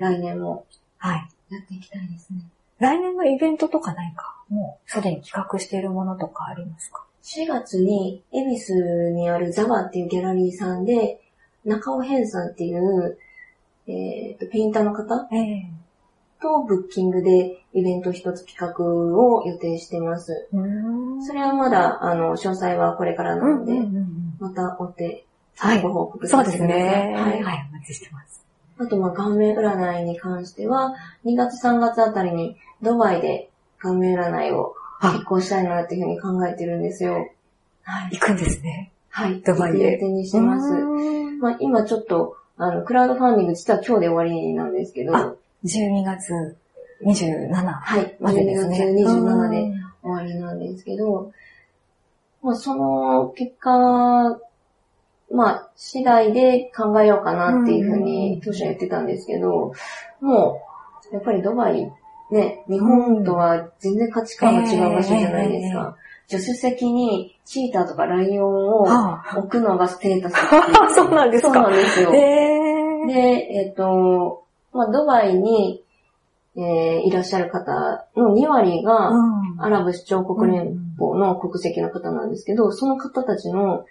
Speaker 2: 来年も、はい。やっていきたいですね。
Speaker 1: 来年のイベントとか何か、もうすでに企画しているものとかありますか
Speaker 2: ？4月に、恵比寿にあるザワっていうギャラリーさんで、中尾変さんっていう、えっ、ー、と、ペインターの方、えー、とブッキングでイベント一つ企画を予定してます。それはまだ、あの、詳細はこれからなので、また追って、ご報告
Speaker 1: させてください。そうですね。はい、はい、お待ちしてます。
Speaker 2: あと、まあ、顔面占いに関しては、2月3月あたりにドバイで顔面占いを結婚したいなっていうふうに考えてるんですよ。
Speaker 1: はい。行くんですね。
Speaker 2: はい。ドバイで。予定にしてます。まあ、今ちょっと、あの、クラウドファンディング実は今日で終わりなんですけど。あ、
Speaker 1: 12月27
Speaker 2: はい。までですね。12月27で終わりなんですけど、まあ、その結果、まあ、次第で考えようかなっていうふうに当初は言ってたんですけど、もう、やっぱりドバイね、日本とは全然価値観が違う場所じゃないですか。助手席にチーターとかライオンを置くのがステータス
Speaker 1: そうなんですか。
Speaker 2: そうなんですよ。で、えっ、ー、と、まあ、ドバイに、えー、いらっしゃる方の2割が、アラブ首長国連邦の国籍の方なんですけど、その方たちの、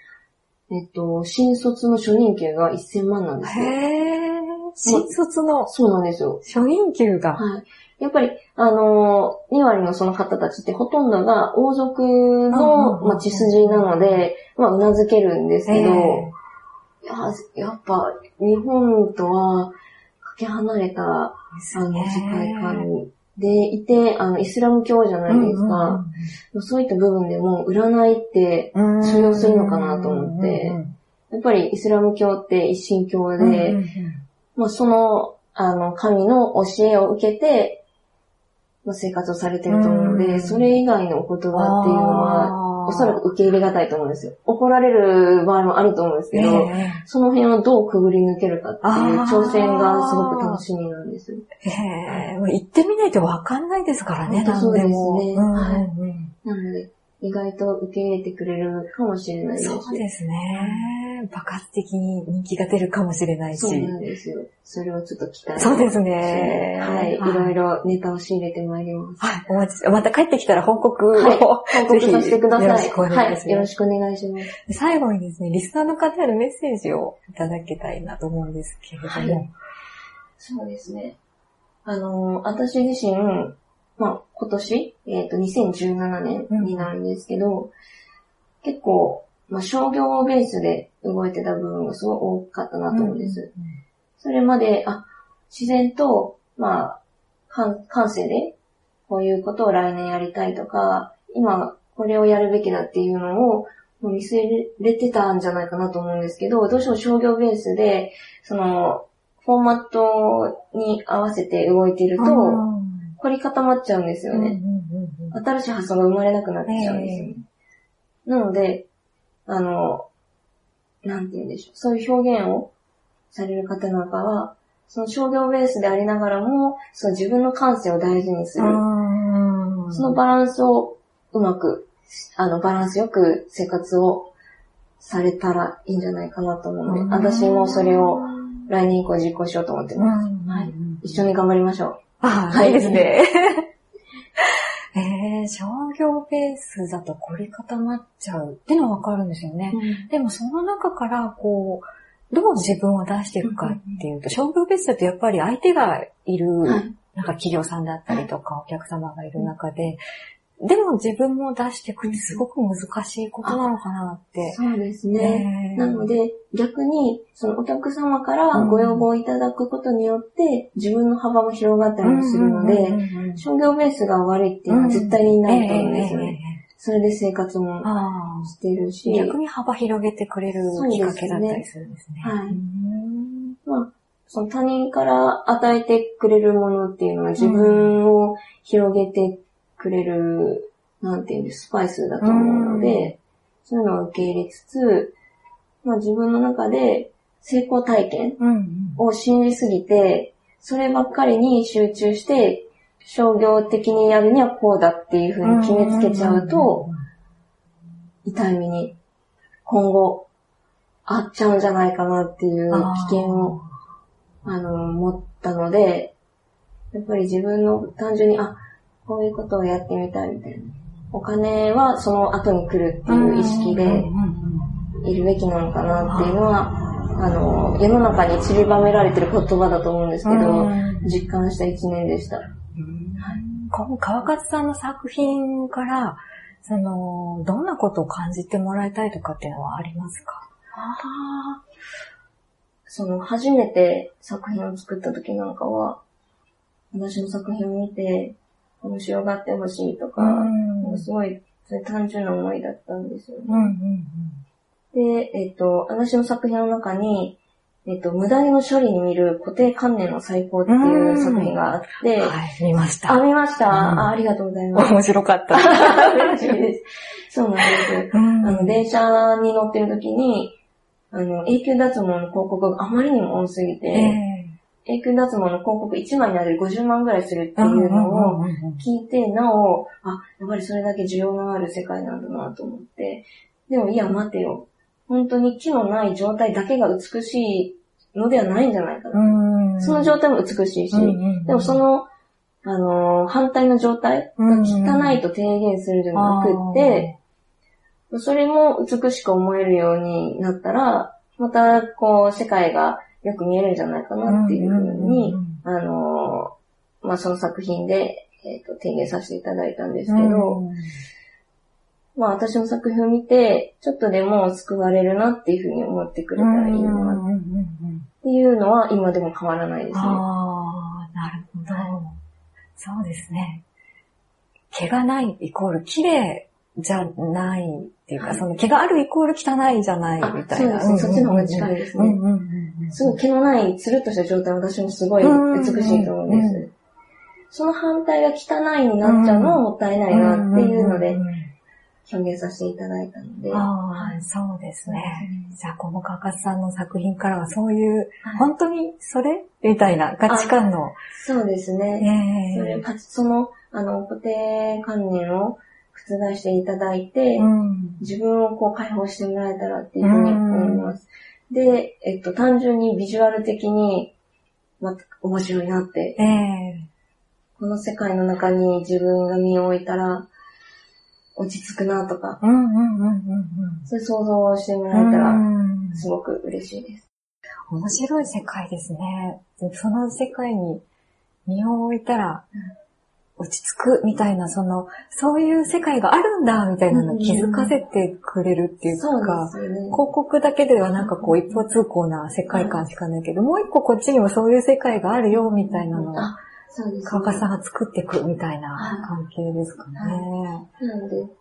Speaker 2: えっ、と、新卒の初任給が1000万なんですよ。へ
Speaker 1: ー。新卒の、
Speaker 2: そうなんですよ。
Speaker 1: 初任給が？
Speaker 2: はい。やっぱり、あのー、2割のその方たちってほとんどが王族の、まあ、血筋なので、まあ、うなずけるんですけど、えー、ややっぱ、日本とは、かけ離れた、あの、世界観でいて、あの、イスラム教じゃないですか。そういった部分でも、占いって通用するのかなと思って、やっぱりイスラム教って一神教で、まあ、その、あの、神の教えを受けて、の生活をされてると思うので、それ以外のお言葉っていうのは、おそらく受け入れがたいと思うんですよ。怒られる場合もあると思うんですけど、えー、その辺をどうくぐり抜けるかっていう挑戦がすごく楽しみなんです。
Speaker 1: へえー、行ってみないとわかんないですからね、
Speaker 2: そうですね。はい。なので、意外と受け入れてくれるかもしれないです。
Speaker 1: そうですね。り爆発的に人気が出るかもしれないし。
Speaker 2: そうなんですよ。それをちょっと期待
Speaker 1: そうですね。
Speaker 2: はい。いろいろネタを仕入れてまいります。
Speaker 1: はい。お待ち、また帰ってきたら報告を、
Speaker 2: はい、報告させてください。
Speaker 1: よろしくお願いします。
Speaker 2: はい。よろしくお願いします。
Speaker 1: 最後にですね、リスナーの方へのメッセージをいただけたいなと思うんですけれども。はい、
Speaker 2: そうですね。あの、私自身、まあ、今年、えっ、ー、と、2017年になるんですけど、うん、結構、まあ、商業ベースで動いてた部分がすごい多かったなと思うんです。うんうん、それまで、あ、自然と、まあ、感感性で、こういうことを来年やりたいとか、今、これをやるべきだっていうのを、もう見据えれてたんじゃないかなと思うんですけど、どうしても商業ベースで、その、フォーマットに合わせて動いてると、凝り固まっちゃうんですよね。新しい発想が生まれなくなっちゃうんですよね。なので、あの、なんて言うんでしょう。そういう表現をされる方なんかは、その商業ベースでありながらも、その自分の感性を大事にする。そのバランスをうまく、あの、バランスよく生活をされたらいいんじゃないかなと思うので、私もそれを来年以降実行しようと思ってます。はい。一緒に頑張りましょう。
Speaker 1: ああ、はい、いいですね。えー、商業ベースだと凝り固まっちゃうってのはわかるんですよね。うん、でもその中から、こう、どう自分を出していくかっていうと、商業ベースだとやっぱり相手がいる、なんか企業さんだったりとか、お客様がいる中で、でも自分も出していくってすごく難しいことなのかなって。
Speaker 2: そうですね。なので、逆に、そのお客様からご要望いただくことによって、自分の幅も広がったりもするので、商業ベースが悪いっていうのは絶対にないと思うんですよね。それで生活もしてるし。
Speaker 1: 逆に幅広げてくれるきっかけだったりするんですね。すねはい。
Speaker 2: まあ、その他人から与えてくれるものっていうのは自分を広げてくれる、なんていうんです、スパイスだと思うので、そういうのを受け入れつつ、まあ自分の中で成功体験を信じすぎて、そればっかりに集中して、商業的にやるにはこうだっていうふうに決めつけちゃうと、痛い目に今後あっちゃうんじゃないかなっていう危険を、あの、持ったので、やっぱり自分の単純に、あ、こういうことをやってみたいみたいな。お金はその後に来るっていう意識でいるべきなのかなっていうのは、あの、世の中に散りばめられてる言葉だと思うんですけど、実感した一年でした。
Speaker 1: この川勝さんの作品から、その、どんなことを感じてもらいたいとかっていうのはありますか？あ
Speaker 2: その、初めて作品を作った時なんかは、私の作品を見て、面白がってほしいとか、うん、すごい、単純な思いだったんですよね。うんうんうん、で、えっ、ー、と、私の作品の中に、えっ、ー、と、無駄の処理に見る固定観念の最高っていう作品があって、
Speaker 1: はい、見ました。
Speaker 2: あ、見ました、あ。ありがとうございます。
Speaker 1: 面白かった。
Speaker 2: 嬉しいです。そうなんです。あの、電車に乗ってる時に、あの、永久脱毛の広告があまりにも多すぎて、えー永久脱毛の広告1枚にある50万ぐらいするっていうのを聞いて、なお、あ、やっぱりそれだけ需要のある世界なんだなと思って、でもいや待てよ。本当に木のない状態だけが美しいのではないんじゃないかな。その状態も美しいし、でもその、あのー、反対の状態が汚いと提言するんじゃなくって、それも美しく思えるようになったら、また、こう、世界がよく見えるんじゃないかなっていうふうに、あの、まあ、その作品で、えっ、ー、と、提言させていただいたんですけど、まあ、私の作品を見て、ちょっとでも救われるなっていうふうに思ってくれたらいいなっていうのは今でも変わらないですね。
Speaker 1: ああ、なるほど。そうですね。毛がないイコール綺麗じゃないっていうか、はい、その毛があるイコール汚いじゃないみたいな。
Speaker 2: そうですね。そっちの方が近いですね。すごい毛のない、つるっとした状態私もすごい美しいと思うんです。その反対が汚いになっちゃうのはもったいないなっていうので、表現させていただいたので。
Speaker 1: ああ、そうですね。じゃあ、このかかさんの作品からはそういう、本当にそれみたいな価値観の。
Speaker 2: そうですね。えー、それ、その、あの、固定観念を覆していただいて、うん、自分をこう解放してもらえたらっていうふうに思います。で、えっと、単純にビジュアル的に、ま、面白いなって。
Speaker 1: ええ
Speaker 2: この世界の中に自分が身を置いたら、落ち着くなとか、
Speaker 1: うんうんうんうん
Speaker 2: そういう想像をしても
Speaker 1: うん。
Speaker 2: らえたら、
Speaker 1: うん
Speaker 2: すごく嬉しいです。
Speaker 1: 面白い世界ですね。その世界に身を置いたら落ち着くみたいな、その、そういう世界があるんだみたいなのを気づかせてくれるっていうか、
Speaker 2: ですよね。
Speaker 1: 広告だけではなんかこう一方通行な世界観しかないけど、もう一個こっちにもそういう世界があるよみたいなのを、
Speaker 2: ね。
Speaker 1: 川上さんが作っていくみたいな関係ですかね。
Speaker 2: なので、広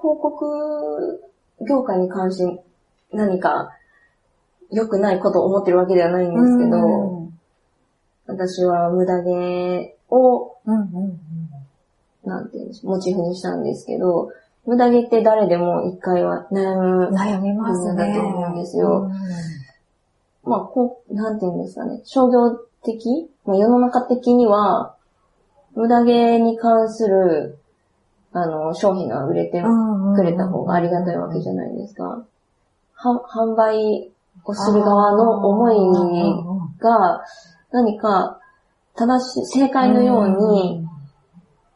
Speaker 2: 告業界に関して何か良くないことを思ってるわけではないんですけど、
Speaker 1: うん
Speaker 2: 私は無駄毛を、
Speaker 1: うんうん
Speaker 2: なんていうんでしょう、モチーフにしたんですけど、無駄毛って誰でも一回は悩む
Speaker 1: うん。悩みますね。
Speaker 2: だと思うんですよまあ、こう、なんていうんですかね、商業的、まあ、世の中的には、無駄毛に関する、あの、商品が売れて
Speaker 1: うん
Speaker 2: くれた方がありがたいわけじゃないですか。は販売をする側の思いが何か正しい、正解のように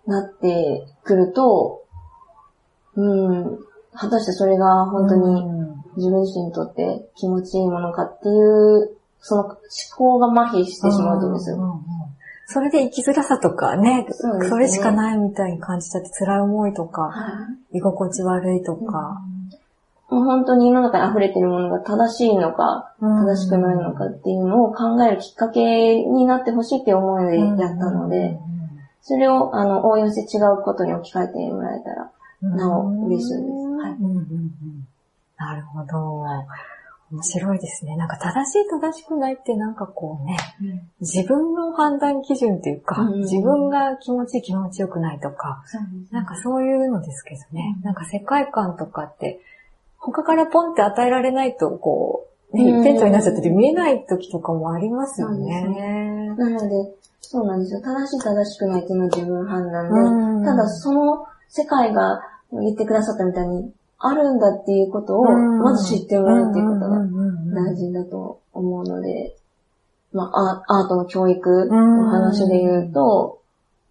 Speaker 2: なってくると、うん、果たしてそれが本当に自分自身にとって気持ちいいものかっていう、その思考が麻痺してしまうとです。
Speaker 1: んんうんそれで生きづらさとかね、
Speaker 2: そうですね
Speaker 1: それしかないみたいに感じちゃって辛い思いとか、
Speaker 2: はい
Speaker 1: 居心地悪いとか。
Speaker 2: もう本当に世の中に溢れているものが正しいのか、
Speaker 1: うん。
Speaker 2: 正しくないのかっていうのを考えるきっかけになってほしいって思いでやったので、それをあの応用して違うことに置き換えてもらえたら、なお嬉しいです。はい。
Speaker 1: うんうんうん。なるほど。面白いですね。なんか正しい正しくないってなんかこうね、自分の判断基準っていうか、
Speaker 2: うん。
Speaker 1: 自分が気持ちいい気持ちよくないとか、なんかそういうのですけどね、なんか世界観とかって、他からポンって与えられないと、こう、ね、
Speaker 2: うん。
Speaker 1: 一点調になっちゃってて見えない時とかもありますよ
Speaker 2: そうです
Speaker 1: ね。
Speaker 2: なので、そうなんですよ。正しい正しくないっていうのは自分判断で、
Speaker 1: うん。
Speaker 2: ただその世界が言ってくださったみたいに、あるんだっていうことを、
Speaker 1: うん。
Speaker 2: まず知ってもらうっていうことが大事だと思うので、まあ、アアートの教育の話で言うと、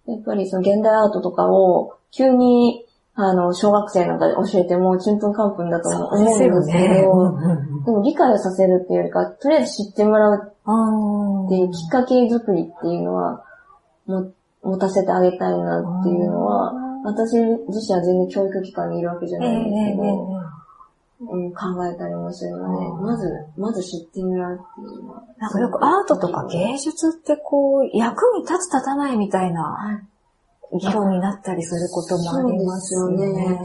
Speaker 2: やっぱりその現代アートとかを急に、あの、小学生なんかで教えても、ちんぷんかんぷんだと思うんですけど、
Speaker 1: ね。うんうんうん
Speaker 2: でも理解をさせるっていうよりか、とりあえず知ってもらうっていうきっかけ作りっていうのは、も、持たせてあげたいなっていうのは、私自身は全然教育機関にいるわけじゃ
Speaker 1: ええ
Speaker 2: ないんですけ
Speaker 1: ええ
Speaker 2: ど、うん、考えたりもするので、
Speaker 1: うん
Speaker 2: まず、まず知ってもらうっていうのは。
Speaker 1: なんかよくアートとか芸術ってこう、役に立つ立たないみたいな
Speaker 2: はい
Speaker 1: 議論になったりすることもありますよね
Speaker 2: ね。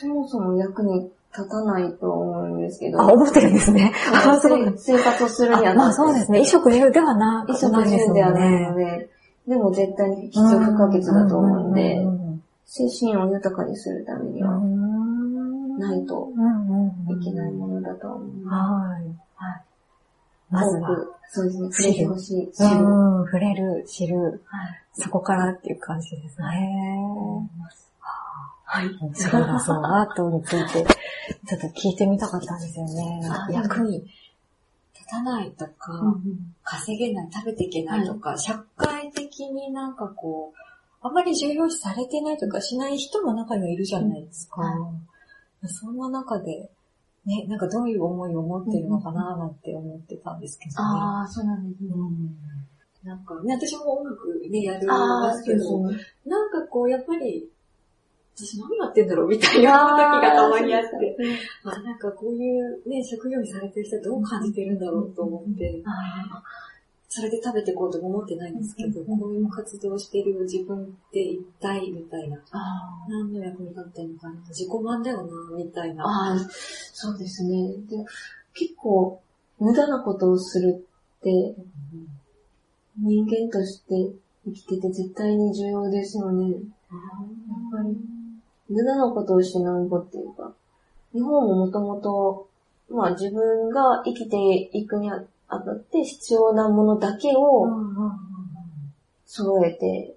Speaker 2: そもそも役に立たないと思うんですけど、
Speaker 1: あ、思ってるんですね。あ、そう
Speaker 2: 生生活をするには
Speaker 1: あまあそうですね。衣食住ではな
Speaker 2: 衣食住ではないの
Speaker 1: ね。
Speaker 2: で、でも絶対に必要不可欠だと思うんで
Speaker 1: う、ん
Speaker 2: 精神を豊かにするためには
Speaker 1: ん
Speaker 2: ないといけないものだと思う。
Speaker 1: はい。まずは、
Speaker 2: そうですね、触れてほしい。知る。
Speaker 1: うん、触れる、知る、
Speaker 2: はい。
Speaker 1: そこからっていう感じですね。
Speaker 2: はい。
Speaker 1: そうだそう、アートについて、ちょっと聞いてみたかったんですよね。
Speaker 2: あ
Speaker 1: 役に立たないとか、稼げない、食べていけないとか、社会的になんかこう、あまり重要視されてないとかしない人も中にはいるじゃないですか。
Speaker 2: うん
Speaker 1: そんな中で、ね、なんかどういう思いを持ってるのかななんて思ってたんですけどね。
Speaker 2: ああ、そうなんですね。
Speaker 1: うんなんかね、私も音楽ね、やるんですけど。なんかこう、やっぱり、私何やってんだろうみたいな時がたまにあって、あなんかこういうね、職業にされてる人どう感じてるんだろうと思って、
Speaker 2: あ
Speaker 1: それで食べていこうとも思ってないんですけど、
Speaker 2: うん
Speaker 1: こういう活動をしてる自分って一体みたいな、
Speaker 2: あ
Speaker 1: 何の役に立ってんのかな、自己満だよな、みたいな。
Speaker 2: ああ、そうですね。で結構、無駄なことをするって、人間として生きてて絶対に重要ですよね。やっぱり、無駄なことをしてなんぼっていうか、日本ももともと、まあ自分が生きていくにあたって必要なものだけを揃えて、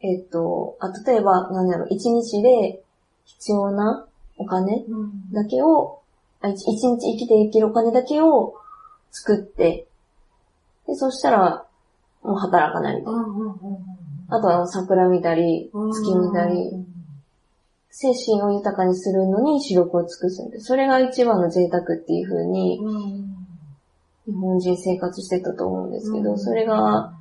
Speaker 2: えっと、あ、例えば、なんだろう、一日で必要なお金だけを、一日生きていけるお金だけを作って、で、そしたら、もう働かないみたいな。あとは桜見たり、月見たり、精神を豊かにするのに視力を尽くすんで、それが一番の贅沢っていう風に、日本人生活してたと思うんですけど、それが、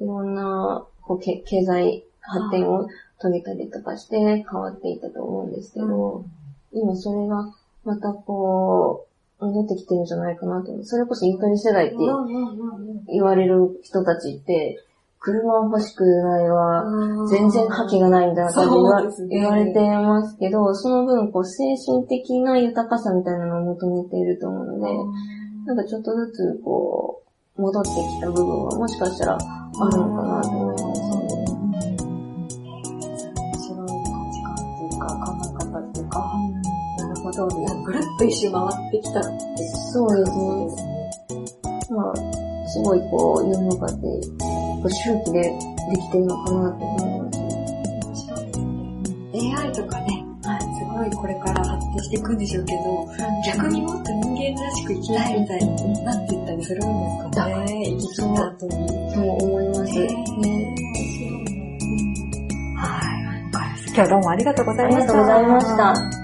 Speaker 2: いろんなこうけ経済発展を遂げたりとかして変わっていったと思うんですけど、今それがまたこう、戻ってきてるんじゃないかなと。それこそゆとり世代って言われる人たちって、車を欲しくないわ、全然覇気がないみたいな感じ言われてますけど、その分こう精神的な豊かさみたいなのを求めていると思うので、なんかちょっとずつこう、戻ってきた部分はもしかしたらあるのかなと思いますね。
Speaker 1: 面白い価値観っていうか、考え方っていうか、なるほど、ぐるっと一周回ってきたって
Speaker 2: そうですね。まあ、すごいこう、世の中って、こう周期でできてるのかなって思いますね。
Speaker 1: 面白いですね。AI とかね、すごいこれからしていくんでしょうけど、逆にもっと人間らしく生きたいみたいになっていったりするんですかね。生き切った後に。
Speaker 2: そう思います。ね
Speaker 1: はい。今日はどうもありがとうござ
Speaker 2: あ
Speaker 1: いました。
Speaker 2: りがとうございました。